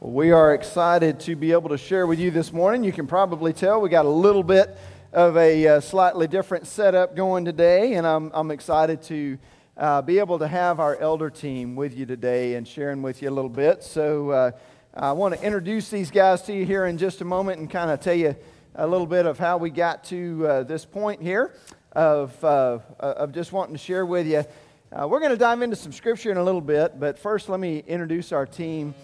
We are excited to be able to share with you this morning. You can probably tell we got a little bit of a uh, slightly different setup going today, and I'm, I'm excited to uh, be able to have our elder team with you today and sharing with you a little bit. So, uh, I want to introduce these guys to you here in just a moment and kind of tell you a little bit of how we got to uh, this point here of, uh, of just wanting to share with you. Uh, we're going to dive into some scripture in a little bit, but first, let me introduce our team.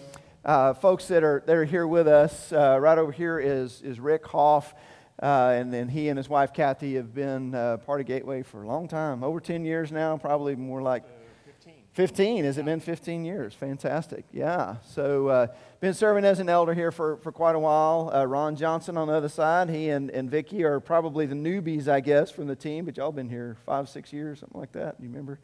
Uh, folks that are, that are here with us, uh, right over here is, is Rick Hoff, uh, and then he and his wife Kathy have been uh, part of Gateway for a long time, over 10 years now, probably more like 15. 15. Has it been 15 years? Fantastic. Yeah. So, uh, been serving as an elder here for, for quite a while. Uh, Ron Johnson on the other side, he and, and Vicky are probably the newbies, I guess, from the team, but y'all been here five, six years, something like that. You remember?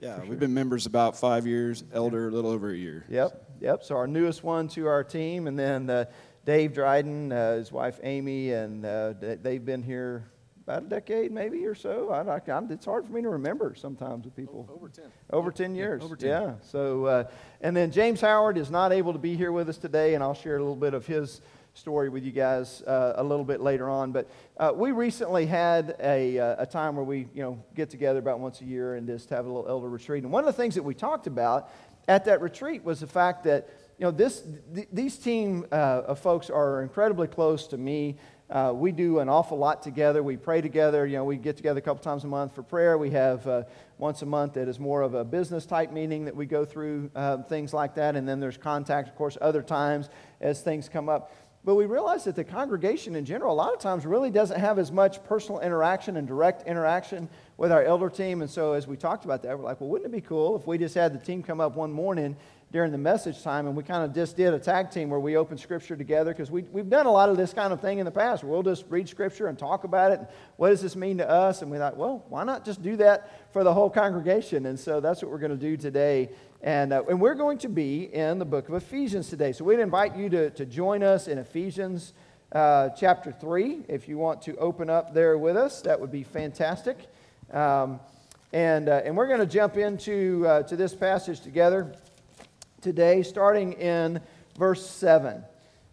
Yeah, sure. we've been members about five years, elder a little over a year. Yep, yep. So our newest one to our team, and then uh, Dave Dryden, uh, his wife Amy, and uh, they've been here about a decade maybe or so. I, I, it's hard for me to remember sometimes with people. Over 10. Over 10 years. Yeah, over 10. Yeah. So, uh, and then James Howard is not able to be here with us today, and I'll share a little bit of his story with you guys uh, a little bit later on. But uh, we recently had a, uh, a time where we, you know, get together about once a year and just have a little elder retreat. And one of the things that we talked about at that retreat was the fact that, you know, this, th- these team uh, of folks are incredibly close to me. Uh, we do an awful lot together. We pray together. You know, we get together a couple times a month for prayer. We have uh, once a month that is more of a business type meeting that we go through, uh, things like that. And then there's contact, of course, other times as things come up. But we realize that the congregation in general, a lot of times, really doesn't have as much personal interaction and direct interaction with our elder team. And so, as we talked about that, we're like, well, wouldn't it be cool if we just had the team come up one morning during the message time and we kind of just did a tag team where we opened scripture together? Because we, we've done a lot of this kind of thing in the past. We'll just read scripture and talk about it. And what does this mean to us? And we thought, well, why not just do that for the whole congregation? And so, that's what we're going to do today and, uh, and we're going to be in the book of Ephesians today. So we'd invite you to, to join us in Ephesians uh, chapter 3. If you want to open up there with us, that would be fantastic. Um, and, uh, and we're going to jump into uh, to this passage together today, starting in verse 7.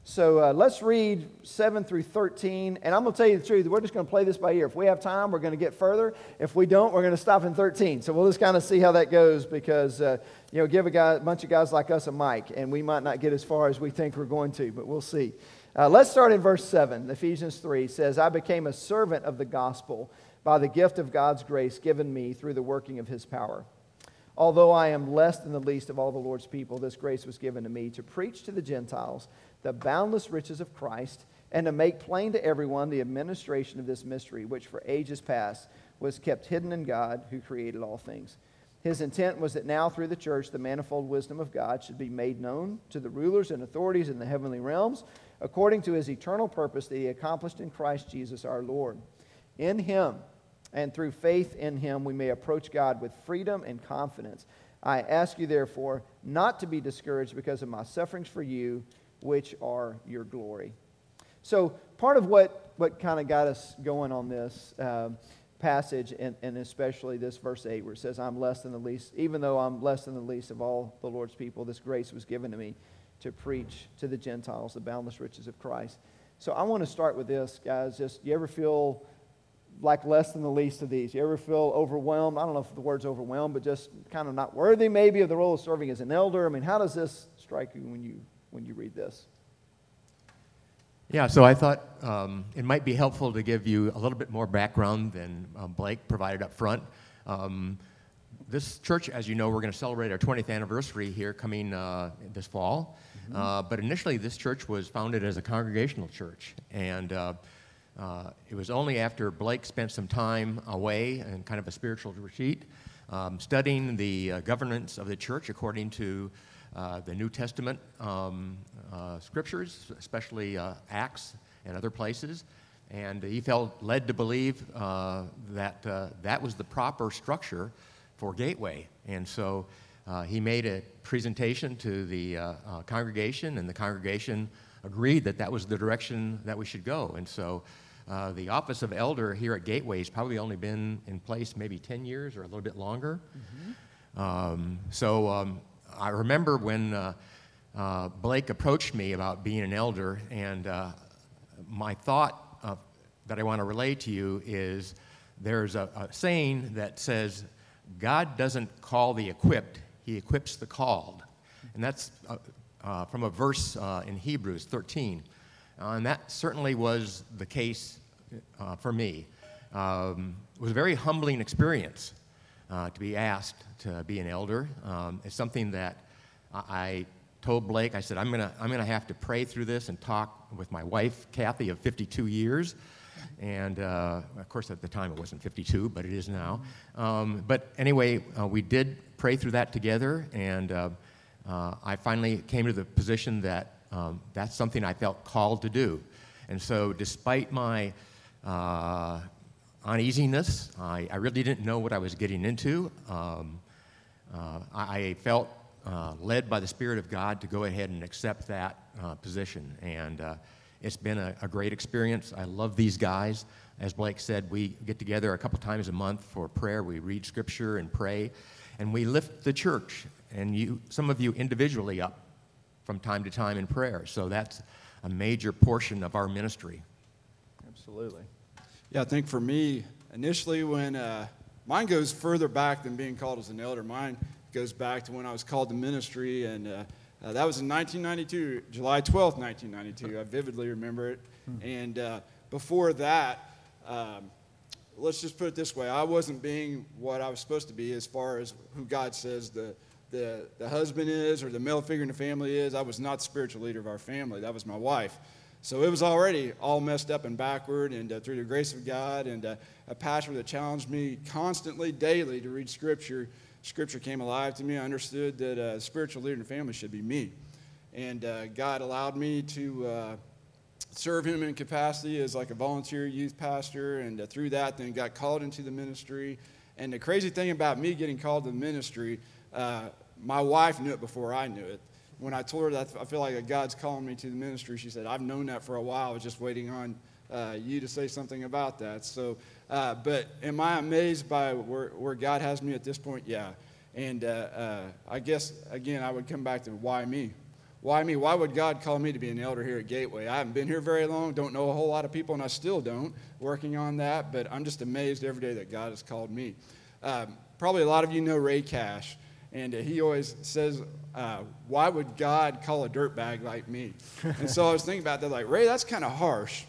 So uh, let's read 7 through 13. And I'm going to tell you the truth. We're just going to play this by ear. If we have time, we're going to get further. If we don't, we're going to stop in 13. So we'll just kind of see how that goes because, uh, you know, give a, guy, a bunch of guys like us a mic, and we might not get as far as we think we're going to, but we'll see. Uh, let's start in verse 7. Ephesians 3 says, I became a servant of the gospel by the gift of God's grace given me through the working of his power. Although I am less than the least of all the Lord's people, this grace was given to me to preach to the Gentiles the boundless riches of Christ, and to make plain to everyone the administration of this mystery, which for ages past was kept hidden in God who created all things. His intent was that now, through the church, the manifold wisdom of God should be made known to the rulers and authorities in the heavenly realms, according to his eternal purpose that he accomplished in Christ Jesus our Lord. In him, and through faith in him, we may approach God with freedom and confidence. I ask you, therefore, not to be discouraged because of my sufferings for you which are your glory. So, part of what, what kind of got us going on this um, passage, and, and especially this verse 8, where it says, I'm less than the least, even though I'm less than the least of all the Lord's people, this grace was given to me to preach to the Gentiles the boundless riches of Christ. So, I want to start with this, guys. Just, you ever feel like less than the least of these? You ever feel overwhelmed? I don't know if the word's overwhelmed, but just kind of not worthy maybe of the role of serving as an elder. I mean, how does this strike you when you when you read this? Yeah, so I thought um, it might be helpful to give you a little bit more background than uh, Blake provided up front. Um, this church, as you know, we're going to celebrate our 20th anniversary here coming uh, this fall. Mm-hmm. Uh, but initially, this church was founded as a congregational church. And uh, it was only after Blake spent some time away in kind of a spiritual retreat, um, studying the uh, governance of the church according to uh, the New Testament um, uh, scriptures, especially uh, Acts and other places. And he felt led to believe uh, that that was the proper structure for Gateway. And so he made a presentation to the congregation, and the congregation agreed that that was the direction that we should go. And so uh, the office of elder here at Gateway has probably only been in place maybe 10 years or a little bit longer. Mm-hmm. Um, so um, I remember when uh, uh, Blake approached me about being an elder, and uh, my thought that I want to relay to you is there's a, a saying that says, God doesn't call the equipped, He equips the called. And that's uh, uh, from a verse uh, in Hebrews 13. Uh, and that certainly was the case uh, for me. Um, it was a very humbling experience uh, to be asked to be an elder. Um, it's something that I, I told Blake, I said, I'm going to I'm gonna have to pray through this and talk with my wife, Kathy, of 52 years. And uh, of course, at the time it wasn't 52, but it is now. Um, but anyway, uh, we did pray through that together, and uh, uh, I finally came to the position that um, that's something I felt called to do. And so, despite my uh, uneasiness, I, I, really didn't know what I was getting into. Um, uh, I, I, felt uh, led by the Spirit of God to go ahead and accept that uh, position. And uh, it's been a, a, great experience. I love these guys. As Blake said, we get together a couple times a month for prayer. We read scripture and pray, and we lift the church and you, some of you individually up from time to time in prayer. So that's a major portion of our ministry. Absolutely. Yeah, I think for me, initially when uh, mine goes further back than being called as an elder, mine goes back to when I was called to ministry, and uh, uh, that was in 1992, July 12th, 1992. I vividly remember it. Hmm. And uh, before that, um, let's just put it this way I wasn't being what I was supposed to be as far as who God says the, the, the husband is or the male figure in the family is. I was not the spiritual leader of our family, that was my wife. So it was already all messed up and backward, and uh, through the grace of God and uh, a pastor that challenged me constantly, daily, to read Scripture, Scripture came alive to me. I understood that a uh, spiritual leader in the family should be me. And uh, God allowed me to uh, serve Him in capacity as like a volunteer youth pastor, and uh, through that, then got called into the ministry. And the crazy thing about me getting called to the ministry, my wife knew it before I knew it when I told her that I feel like God's calling me to the ministry, she said, I've known that for a while. I was just waiting on uh, you to say something about that. So, uh, but am I amazed by where, where God has me at this point? Yeah. And uh, uh, I guess, again, I would come back to why me? Why me? Why would God call me to be an elder here at Gateway? I haven't been here very long, don't know a whole lot of people, and I still don't, working on that, but I'm just amazed every day that God has called me. Um, probably a lot of you know Ray Cash. And he always says, uh, Why would God call a dirtbag like me? and so I was thinking about that, like, Ray, that's kind of harsh.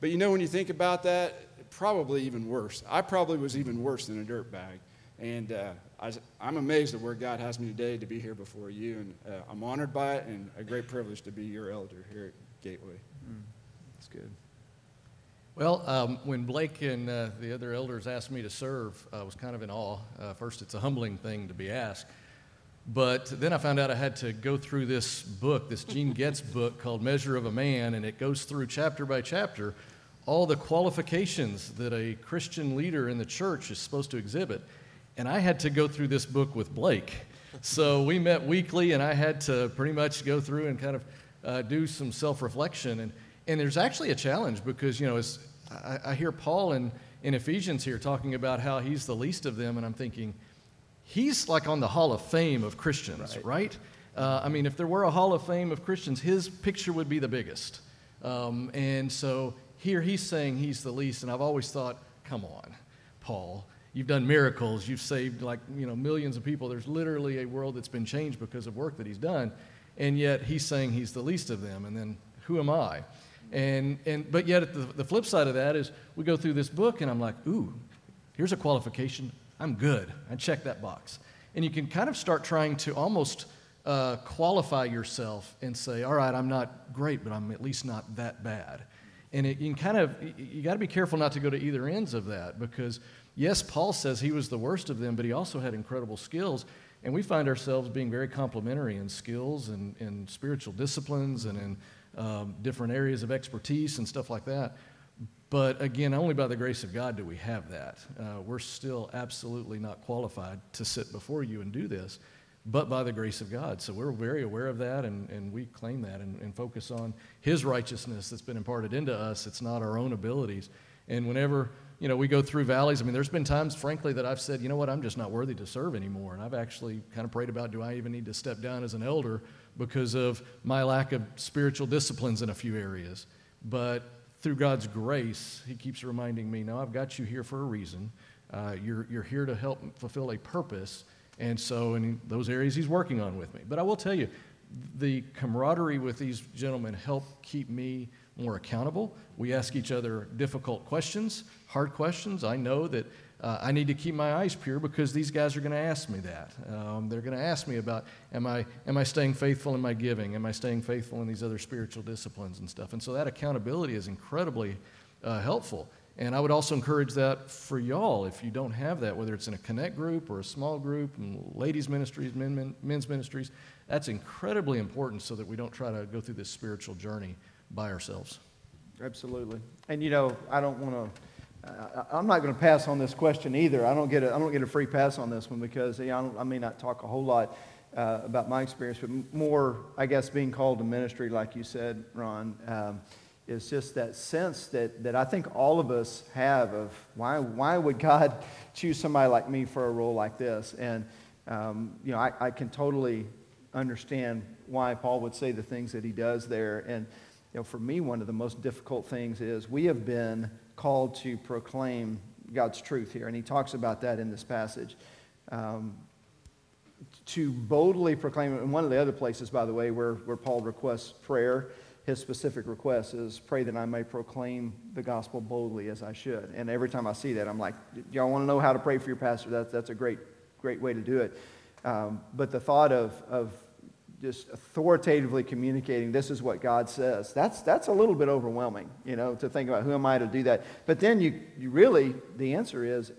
But you know, when you think about that, probably even worse. I probably was even worse than a dirtbag. And uh, I, am amazed at where God has me today to be here before you. And uh, I'm honored by it and a great privilege to be your elder here at Gateway. Mm, that's good. Well, um, when Blake and uh, the other elders asked me to serve, I was kind of in awe. Uh, first, it's a humbling thing to be asked. But then I found out I had to go through this book, this Gene Getz book called Measure of a Man, and it goes through chapter by chapter all the qualifications that a Christian leader in the church is supposed to exhibit. And I had to go through this book with Blake. So we met weekly, and I had to pretty much go through and kind of uh, do some self reflection. And, and there's actually a challenge because, you know, as I, I hear Paul in, in Ephesians here talking about how he's the least of them, and I'm thinking, he's like on the Hall of Fame of Christians, right? right? Uh, I mean, if there were a Hall of Fame of Christians, his picture would be the biggest. Um, and so here he's saying he's the least, and I've always thought, come on, Paul. You've done miracles. You've saved like you know millions of people. There's literally a world that's been changed because of work that he's done, and yet he's saying he's the least of them. And then who am I? And and but yet the, the flip side of that is we go through this book, and I'm like, ooh, here's a qualification I'm good. I check that box. And you can kind of start trying to almost uh, qualify yourself and say, all right, I'm not great, but I'm at least not that bad. And it, you can kind of, you got to be careful not to go to either ends of that because, yes, Paul says he was the worst of them, but he also had incredible skills. And we find ourselves being very complementary in skills and in spiritual disciplines and in um, different areas of expertise and stuff like that. But again, only by the grace of God do we have that. Uh, we're still absolutely not qualified to sit before you and do this, but by the grace of God. So we're very aware of that, and, and we claim that and, and focus on His righteousness that's been imparted into us. It's not our own abilities. And whenever you know we go through valleys, I mean, there's been times, frankly, that I've said, you know what, I'm just not worthy to serve anymore. And I've actually kind of prayed about, do I even need to step down as an elder because of my lack of spiritual disciplines in a few areas. But through God's grace, He keeps reminding me, no, I've got you here for a reason. Uh, you're, you're here to help fulfill a purpose. And so, in those areas, He's working on with me. But I will tell you, the camaraderie with these gentlemen help keep me more accountable. We ask each other difficult questions, hard questions. I know that uh, I need to keep my eyes pure because these guys are going to ask me that. Um, they're going to ask me about, am I, am I staying faithful in my giving? Am I staying faithful in these other spiritual disciplines and stuff? And so that accountability is incredibly uh, helpful. And I would also encourage that for y'all if you don't have that, whether it's in a connect group or a small group, ladies' ministries, men, men, men's ministries. That's incredibly important so that we don't try to go through this spiritual journey by ourselves. Absolutely. And you know, I don't want to. I'm not going to pass on this question either. I don't get a, I don't get a free pass on this one because you know, I, I, may not talk a whole lot uh, about my experience, but more, I guess, being called to ministry, like you said, Ron. Um, is just that sense that, that I think all of us have of why, why would God choose somebody like me for a role like this? And, um, you know, I, I can totally understand why Paul would say the things that he does there. And, you know, for me, one of the most difficult things is we have been called to proclaim God's truth here. And he talks about that in this passage. Um, to boldly proclaim, in one of the other places, by the way, where, where Paul requests prayer, his specific request is pray that I may proclaim the gospel boldly as I should. And every time I see that, I'm like, y'all want to know how to pray for your pastor? That's, that's a great, great way to do it. Um, but the thought of, of just authoritatively communicating this is what God says, that's, that's a little bit overwhelming, you know, to think about who am I to do that. But then you, you really, the answer is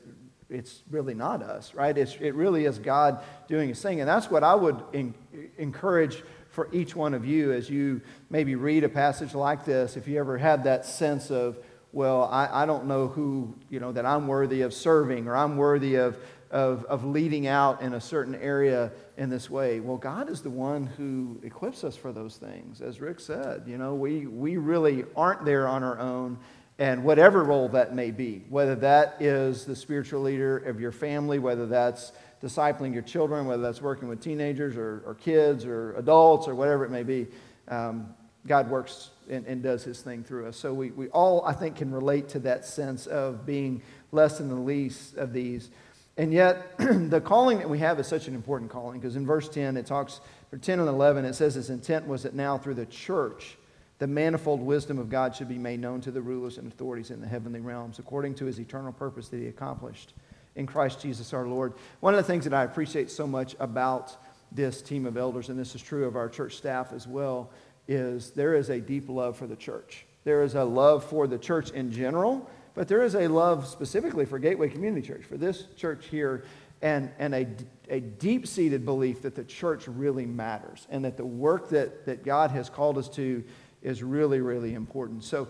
it's really not us, right? It's, it really is God doing his thing. And that's what I would in, encourage for each one of you as you maybe read a passage like this, if you ever had that sense of, well, I, I don't know who, you know, that I'm worthy of serving or I'm worthy of, of, of leading out in a certain area in this way. Well, God is the one who equips us for those things. As Rick said, you know, we, we really aren't there on our own. And whatever role that may be, whether that is the spiritual leader of your family, whether that's discipling your children, whether that's working with teenagers or, or kids or adults or whatever it may be, um, God works and, and, does his thing through us. So we, we all, I think, can relate to that sense of being less than the least of these. And yet, the calling that we have is such an important calling because in verse 10, it talks, for 10 and 11, it says his intent was that now through the church, the manifold wisdom of God should be made known to the rulers and authorities in the heavenly realms according to his eternal purpose that he accomplished in Christ Jesus our Lord. One of the things that I appreciate so much about this team of elders, and this is true of our church staff as well, is there is a deep love for the church. There is a love for the church in general, but there is a love specifically for Gateway Community Church, for this church here, and, and a, a deep seated belief that the church really matters and that the work that, that God has called us to is really, really important. So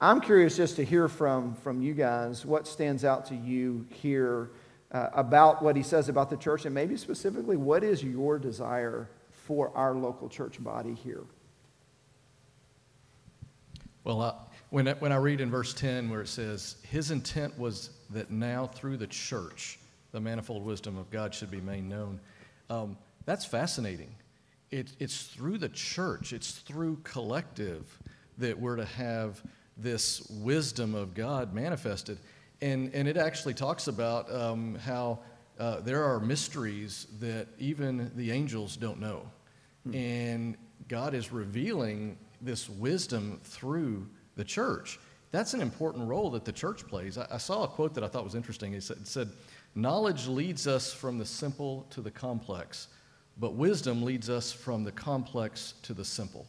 I'm curious just to hear from, from you guys what stands out to you here uh, about what he says about the church, and maybe specifically, what is your desire for our local church body here? Well, uh, when, I, when I read in verse 10 where it says, His intent was that now through the church, the manifold wisdom of God should be made known. Um, that's fascinating. It, it's through the church, it's through collective that we're to have this wisdom of God manifested. And, and it actually talks about um, how uh, there are mysteries that even the angels don't know. Hmm. And God is revealing this wisdom through the church. That's an important role that the church plays. I, I saw a quote that I thought was interesting. It said, it said, Knowledge leads us from the simple to the complex, but wisdom leads us from the complex to the simple.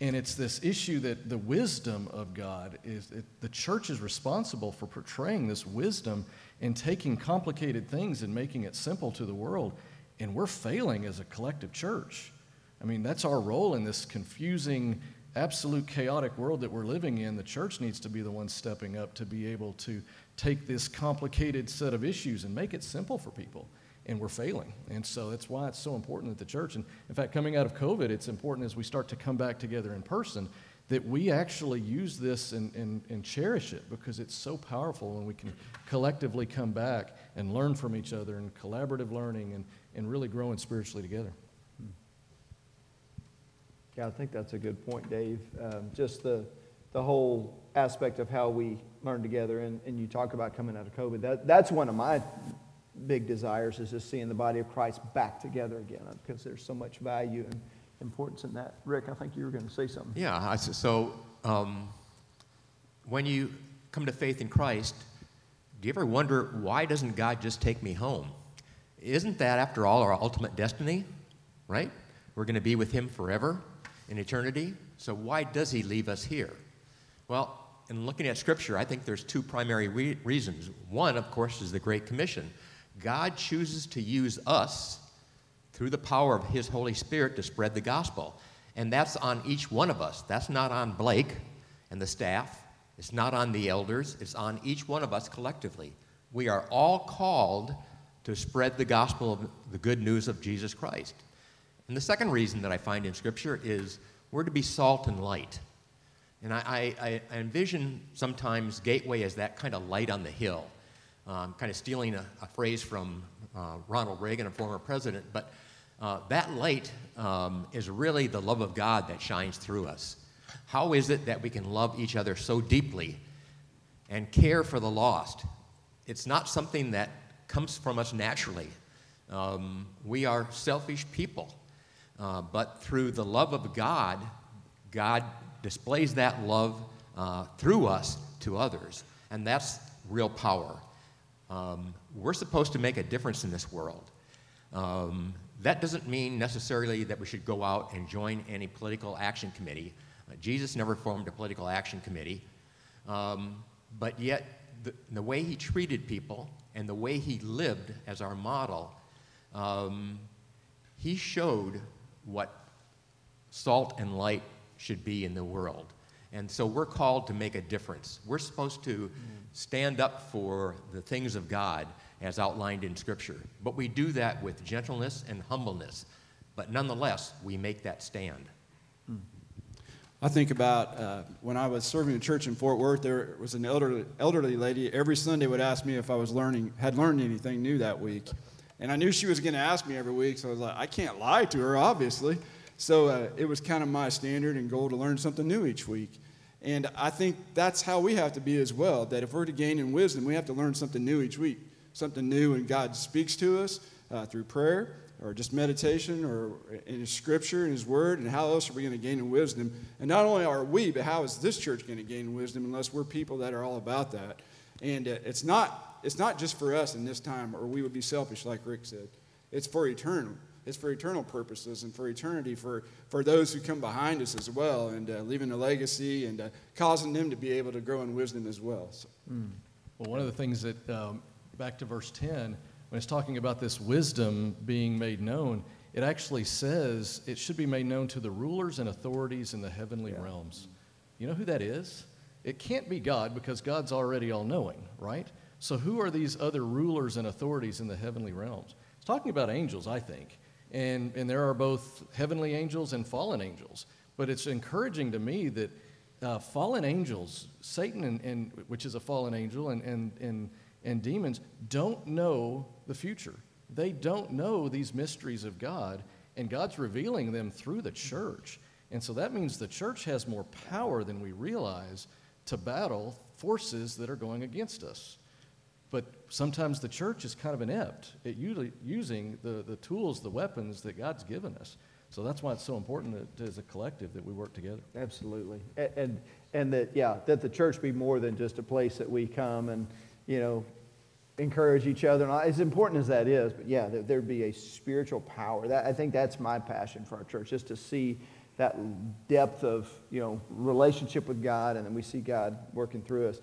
And it's this issue that the wisdom of God is it, the church is responsible for portraying this wisdom and taking complicated things and making it simple to the world. And we're failing as a collective church. I mean, that's our role in this confusing, absolute chaotic world that we're living in. The church needs to be the one stepping up to be able to take this complicated set of issues and make it simple for people and we're failing. And so that's why it's so important that the church, and in fact, coming out of COVID, it's important as we start to come back together in person that we actually use this and, and, and cherish it because it's so powerful when we can collectively come back and learn from each other and collaborative learning and, and really growing spiritually together. Yeah, I think that's a good point, Dave. Um, just the, the whole aspect of how we learn together, and, and you talk about coming out of COVID. That, that's one of my big desires is just seeing the body of Christ back together again because there's so much value and importance in that. Rick, I think you were going to say something. Yeah, I so um, when you come to faith in Christ, do you ever wonder why doesn't God just take me home? Isn't that, after all, our ultimate destiny? Right? We're going to be with Him forever in eternity. So why does He leave us here? Well, in looking at Scripture, I think there's two primary re- reasons. One, of course, is the Great Commission. God chooses to use us through the power of His Holy Spirit to spread the gospel. And that's on each one of us. That's not on Blake and the staff. It's not on the elders. It's on each one of us collectively. We are all called to spread the gospel of the good news of Jesus Christ. And the second reason that I find in Scripture is we're to be salt and light. And I, I, I envision sometimes Gateway as that kind of light on the hill. Um, kind of stealing a, a phrase from uh, Ronald Reagan, a former president, but uh, that light um, is really the love of God that shines through us. How is it that we can love each other so deeply and care for the lost? It's not something that comes from us naturally. Um, we are selfish people. Uh, but through the love of God, God displays that love uh, through us to others. And that's real power. Um, we're supposed to make a difference in this world. Um, that doesn't mean necessarily that we should go out and join any political action committee. Uh, Jesus never formed a political action committee. Um, but yet, the, the, way he treated people and the way he lived as our model, um, he showed what salt and light should be in the world. And so we're called to make a difference. We're supposed to stand up for the things of God as outlined in Scripture. But we do that with gentleness and humbleness. But nonetheless, we make that stand. I think about uh, when I was serving a church in Fort Worth, there was an elderly, elderly lady. Every Sunday would ask me if I was learning, had learned anything new that week. And I knew she was going to ask me every week, so I was like, I can't lie to her, obviously. So uh, it was kind of my standard and goal to learn something new each week. And I think that's how we have to be as well. That if we're to gain in wisdom, we have to learn something new each week. Something new, and God speaks to us uh, through prayer or just meditation or in His Scripture and His Word. And how else are we going to gain in wisdom? And not only are we, but how is this church going to gain in wisdom unless we're people that are all about that? And uh, it's not it's not just for us in this time, or we would be selfish, like Rick said. It's for eternal. It's for eternal purposes and for eternity for, for those who come behind us as well, and uh, leaving a legacy and uh, causing them to be able to grow in wisdom as well. So. Mm. Well, one of the things that, um, back to verse 10, when it's talking about this wisdom being made known, it actually says it should be made known to the rulers and authorities in the heavenly yeah. realms. You know who that is? It can't be God because God's already all knowing, right? So, who are these other rulers and authorities in the heavenly realms? It's talking about angels, I think. And, and there are both heavenly angels and fallen angels. But it's encouraging to me that uh, fallen angels, Satan, and, and, which is a fallen angel, and, and, and, and demons, don't know the future. They don't know these mysteries of God, and God's revealing them through the church. And so that means the church has more power than we realize to battle forces that are going against us. But sometimes the church is kind of inept at using the, the tools, the weapons that God's given us. So that's why it's so important that, as a collective that we work together. Absolutely. And, and, and that, yeah, that the church be more than just a place that we come and, you know, encourage each other. And as important as that is, but yeah, there, there'd be a spiritual power. That, I think that's my passion for our church, just to see that depth of, you know, relationship with God and then we see God working through us.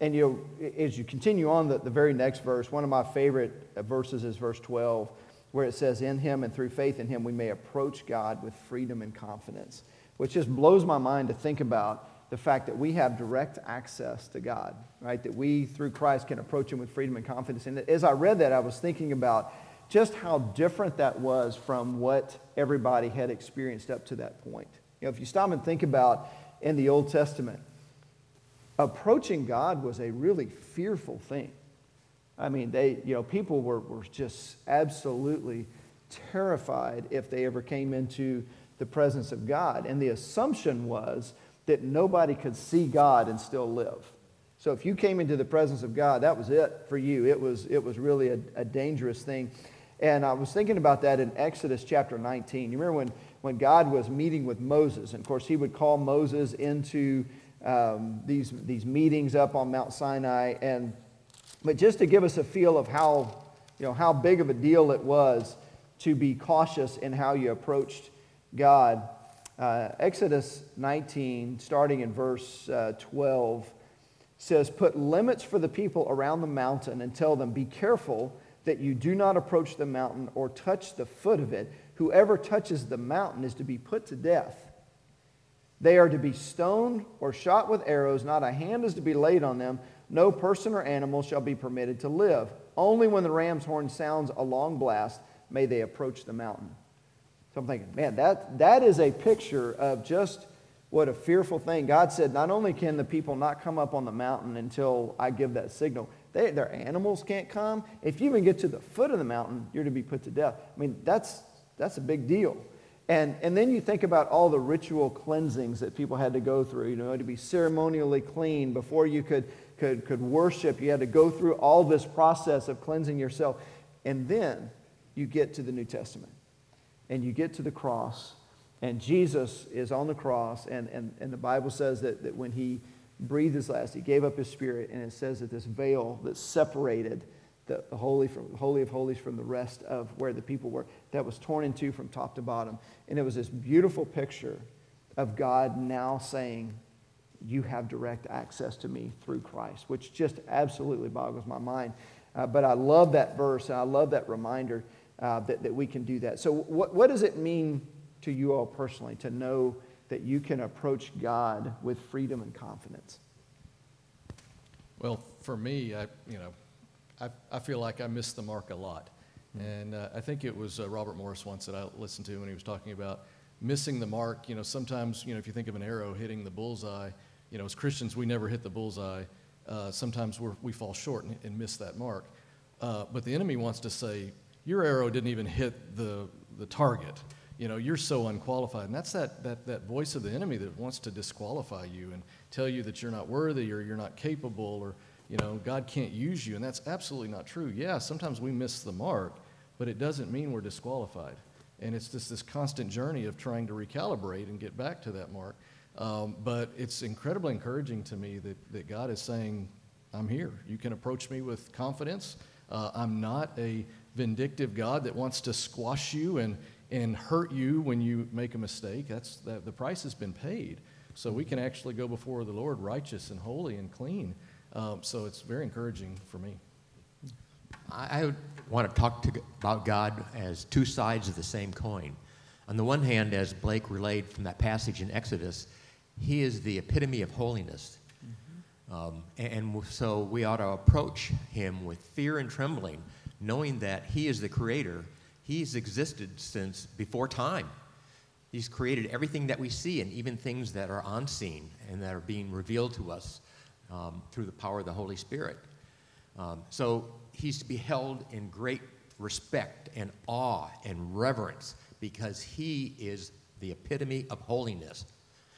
And you know, as you continue on the, the very next verse, one of my favorite uh, verses is verse 12, where it says, In him and through faith in him, we may approach God with freedom and confidence, which just blows my mind to think about the fact that we have direct access to God, right? That we, through Christ, can approach him with freedom and confidence. And as I read that, I was thinking about just how different that was from what everybody had experienced up to that point. You know, if you stop and think about in the Old Testament, approaching God was a really fearful thing. I mean, they, you know, people were, were just absolutely terrified if they ever came into the presence of God. And the assumption was that nobody could see God and still live. So if you came into the presence of God, that was it for you. It was, it was really a, a dangerous thing. And I was thinking about that in Exodus chapter 19. You remember when, when God was meeting with Moses? And of course, he would call Moses into um, these, these meetings up on Mount Sinai. And, but just to give us a feel of how, you know, how big of a deal it was to be cautious in how you approached God, uh, Exodus 19, starting in verse uh, 12, says, Put limits for the people around the mountain and tell them, Be careful that you do not approach the mountain or touch the foot of it. Whoever touches the mountain is to be put to death. They are to be stoned or shot with arrows. Not a hand is to be laid on them. No person or animal shall be permitted to live. Only when the ram's horn sounds a long blast may they approach the mountain. So I'm thinking, man, that, that is a picture of just what a fearful thing. God said, not only can the people not come up on the mountain until I give that signal, they, their animals can't come. If you even get to the foot of the mountain, you're to be put to death. I mean, that's, that's a big deal. And, and then you think about all the ritual cleansings that people had to go through, you know, to be ceremonially clean before you could, could, could worship. You had to go through all this process of cleansing yourself. And then you get to the New Testament and you get to the cross, and Jesus is on the cross, and, and, and the Bible says that, that when he breathed his last, he gave up his spirit, and it says that this veil that separated the, the holy, from, holy of holies from the rest of where the people were, that was torn in two from top to bottom. And it was this beautiful picture of God now saying, You have direct access to me through Christ, which just absolutely boggles my mind. Uh, but I love that verse, and I love that reminder uh, that, that we can do that. So, what, what does it mean to you all personally to know that you can approach God with freedom and confidence? Well, for me, I, you know, I, I feel like I missed the mark a lot. And uh, I think it was uh, Robert Morris once that I listened to when he was talking about missing the mark. You know, sometimes, you know, if you think of an arrow hitting the bullseye, you know, as Christians, we never hit the bullseye. Uh, sometimes we fall short and, and, miss that mark. Uh, but the enemy wants to say, your arrow didn't even hit the, the target. You know, you're so unqualified. And that's that, that, that voice of the enemy that wants to disqualify you and tell you that you're not worthy or you're not capable or, you know, God can't use you. And that's absolutely not true. Yeah, sometimes we miss the mark, but it doesn't mean we're disqualified. And it's just this constant journey of trying to recalibrate and get back to that mark. Um, but it's incredibly encouraging to me that, that God is saying, I'm here. You can approach me with confidence. Uh, I'm not a vindictive God that wants to squash you and, and hurt you when you make a mistake. That's, that, the price has been paid. So we can actually go before the Lord righteous and holy and clean. Um, so it's very encouraging for me. I want to talk to, about God as two sides of the same coin. On the one hand, as Blake relayed from that passage in Exodus, he is the epitome of holiness. Mm-hmm. Um, and, and so we ought to approach him with fear and trembling knowing that He is the creator. He's existed since before time. He's created everything that we see and even things that are unseen and that are being revealed to us um, through the power of the Holy Spirit. Um, so he's to be held in great respect and awe and reverence because he is the epitome of holiness.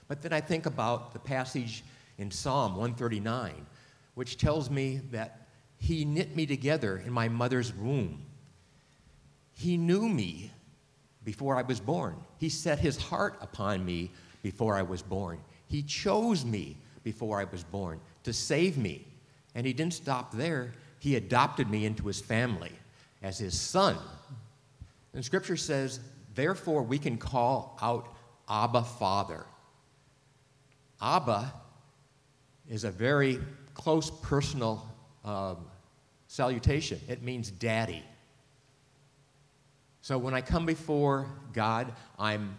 But then I think about the passage in Psalm 139, which tells me that he knit me together in my mother's womb. He knew me before I was born. He set his heart upon me before I was born. He chose me before I was born to save me. And he didn't stop there, he adopted me into his family as his son. And scripture says, therefore, we can call out Abba Father. Abba is a very close personal um, salutation. It means daddy. So when I come before God, I'm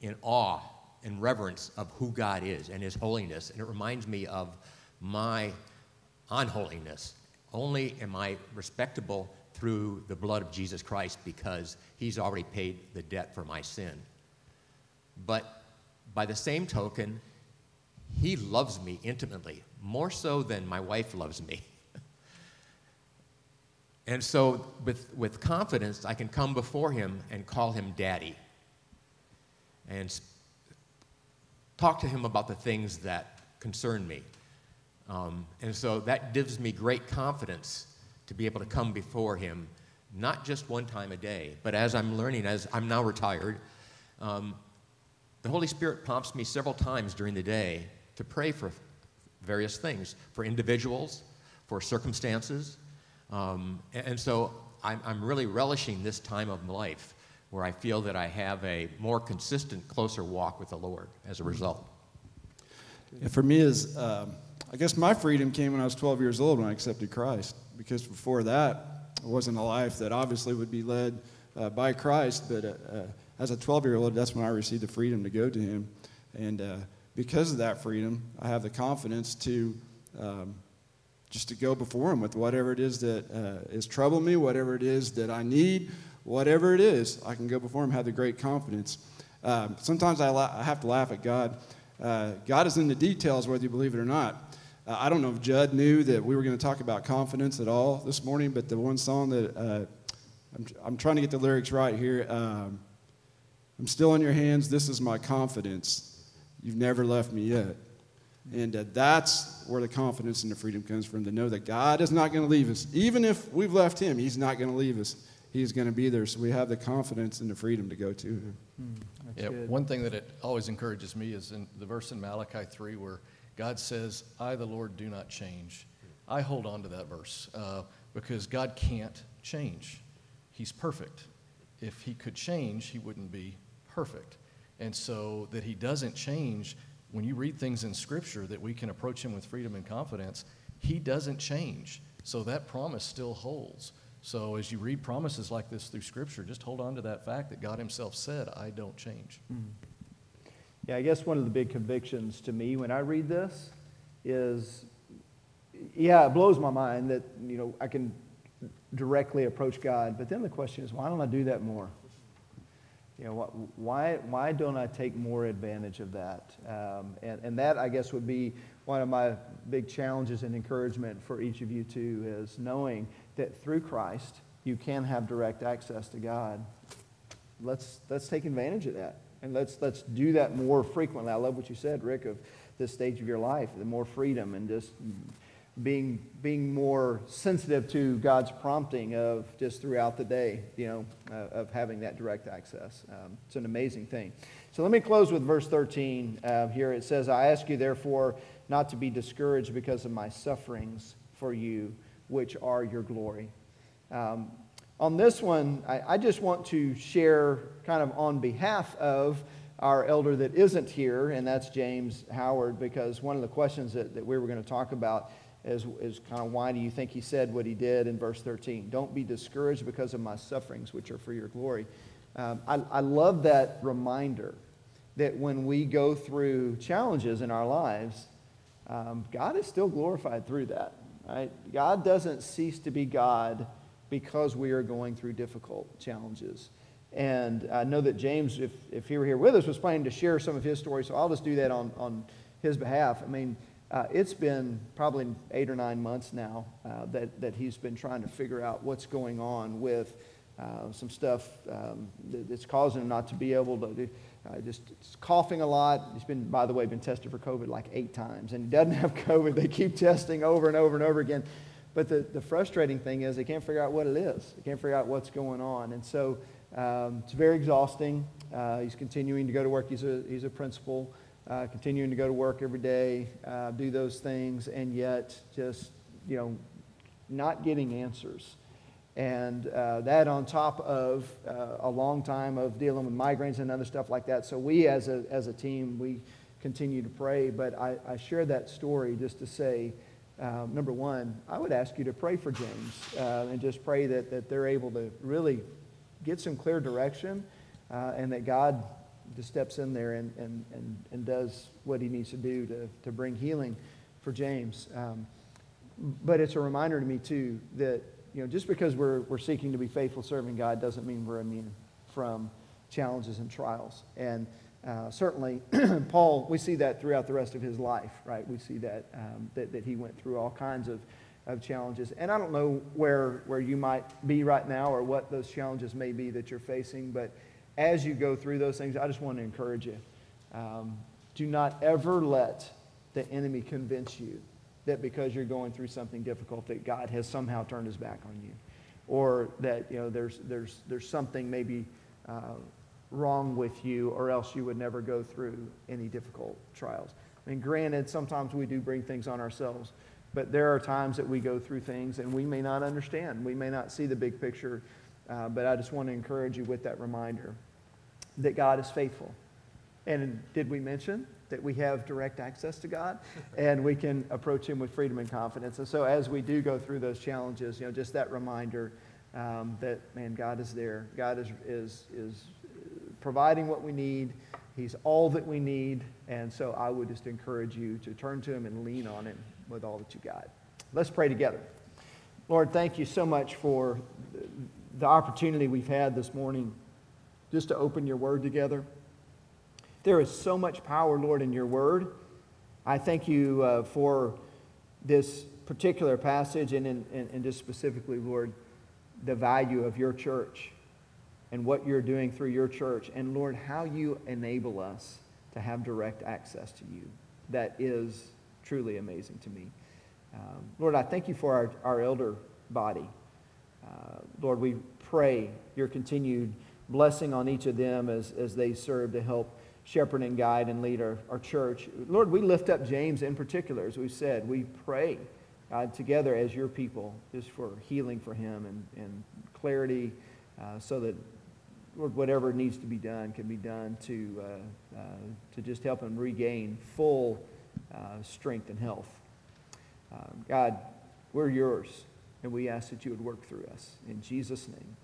in awe and reverence of who God is and His holiness, and it reminds me of my unholiness. Only am I respectable through the blood of Jesus Christ because He's already paid the debt for my sin. But by the same token, He loves me intimately, more so than my wife loves me. And so, with, with confidence, I can come before him and call him daddy. and talk to him about the things that concern me. Um, and so that gives me great confidence to be able to come before him, not just one time a day, but as I'm learning, as I'm now retired, um, the Holy Spirit prompts me several times during the day to pray for various things, for individuals, for circumstances. Um, and, and so I'm, I'm really relishing this time of life where I feel that I have a more consistent, closer walk with the Lord as a result. For me is, um, I guess my freedom came when I was 12 years old when I accepted Christ. Because before that, it wasn't a life that obviously would be led uh, by Christ. But uh, uh, as a 12 year old, that's when I received the freedom to go to Him. And uh, because of that freedom, I have the confidence to um, just to go before Him with whatever it is that uh, is troubling me, whatever it is that I need, whatever it is. I can go before Him, have the great confidence. Um, sometimes I, la- I have to laugh at God. Uh, God is in the details, whether you believe it or not. Uh, I don't know if Judd knew that we were going to talk about confidence at all this morning, but the one song that uh, I'm, I'm trying to get the lyrics right here. Um, I'm still in your hands. This is my confidence. You've never left me yet. And uh, that's where the confidence and the freedom comes from to know that God is not going to leave us. Even if we've left Him, He's not going to leave us. He's going to be there. So we have the confidence and the freedom to go to Him. That's Yeah, good. one thing that it always encourages me is in the verse in Malachi 3 where God says, I, the Lord, do not change. I hold on to that verse uh, because God can't change. He's perfect. If he could change, he wouldn't be perfect. And so that he doesn't change, when you read things in Scripture that we can approach him with freedom and confidence, he doesn't change. So that promise still holds. So as you read promises like this through Scripture, just hold on to that fact that God himself said, I don't change. Yeah, I guess one of the big convictions to me when I read this is, yeah, it blows my mind that, you know, I can directly approach God. But then the question is, why don't I do that more? You know, why, why don't I take more advantage of that? Um, and, and that, I guess, would be one of my big challenges and encouragement for each of you, too, is knowing that through Christ, you can have direct access to God. Let's, let's take advantage of that. And let's, let's do that more frequently. I love what you said, Rick, of this stage of your life, the more freedom and just being, being more sensitive to God's prompting of just throughout the day, you know, uh, of having that direct access. Um, it's an amazing thing. So let me close with verse 13 uh, here. It says, I ask you, therefore, not to be discouraged because of my sufferings for you, which are your glory. Um, on this one, I, I just want to share kind of on behalf of our elder that isn't here, and that's James Howard, because one of the questions that, that we were going to talk about is, is kind of why do you think he said what he did in verse 13? Don't be discouraged because of my sufferings, which are for your glory. Um, I, I love that reminder that when we go through challenges in our lives, um, God is still glorified through that. Right? God doesn't cease to be God because we are going through difficult challenges. And I know that James, if, if he were here with us, was planning to share some of his story, so I'll just do that on, on his behalf. I mean, uh, it's been probably eight or nine months now uh, that, that he's been trying to figure out what's going on with uh, some stuff um, that's causing him not to be able to do, uh, just coughing a lot. He's been, by the way, been tested for COVID like eight times, and he doesn't have COVID. They keep testing over and over and over again. But the, the frustrating thing is they can't figure out what it is. They can't figure out what's going on. And so um, it's very exhausting. Uh, he's continuing to go to work. He's a, he's a principal, uh, continuing to go to work every day, uh, do those things, and yet just, you know, not getting answers. And uh, that on top of uh, a long time of dealing with migraines and other stuff like that. So we as a, as a team, we continue to pray. But I, I share that story just to say, um, number one, I would ask you to pray for James uh, and just pray that, that they're able to really get some clear direction uh, and that God just steps in there and, and, and, and does what he needs to do to, to bring healing for James. Um, but it's a reminder to me, too, that you know, just because we're, we're seeking to be faithful serving God doesn't mean we're immune from challenges and trials. And uh, certainly, Paul, we see that throughout the rest of his life, right? We see that, um, that, that he went through all kinds of, of challenges. And I don't know where, where you might be right now or what those challenges may be that you're facing, but as you go through those things, I just want to encourage you. Um, do not ever let the enemy convince you that because you're going through something difficult that God has somehow turned his back on you or that you know there's, there's, there's something maybe uh, wrong with you or else you would never go through any difficult trials. I mean, granted, sometimes we do bring things on ourselves, but there are times that we go through things and we may not understand. We may not see the big picture, uh, but I just want to encourage you with that reminder that God is faithful. And did we mention that we have direct access to God and we can approach Him with freedom and confidence? And so as we do go through those challenges, you know, just that reminder um, that, man, God is there. God is, is, is providing what we need. He's all that we need. And so I would just encourage you to turn to Him and lean on Him with all that you got. Let's pray together. Lord, thank you so much for the opportunity we've had this morning just to open your word together. There is so much power, Lord, in your word. I thank you uh, for this particular passage and, in, and, and just specifically, Lord, the value of your church and what you're doing through your church. And Lord, how you enable us to have direct access to you. That is truly amazing to me. Um, Lord, I thank you for our, our elder body. Uh, Lord, we pray your continued blessing on each of them as, as they serve to help shepherd and guide and lead our, our church. Lord, we lift up James in particular, as we said. We pray, together as your people, just for healing for him and, and clarity uh, so that, Lord, whatever needs to be done can be done to, uh, uh, to just help him regain full uh, strength and health. Uh, God, we're yours, and we ask that you would work through us. In Jesus' name.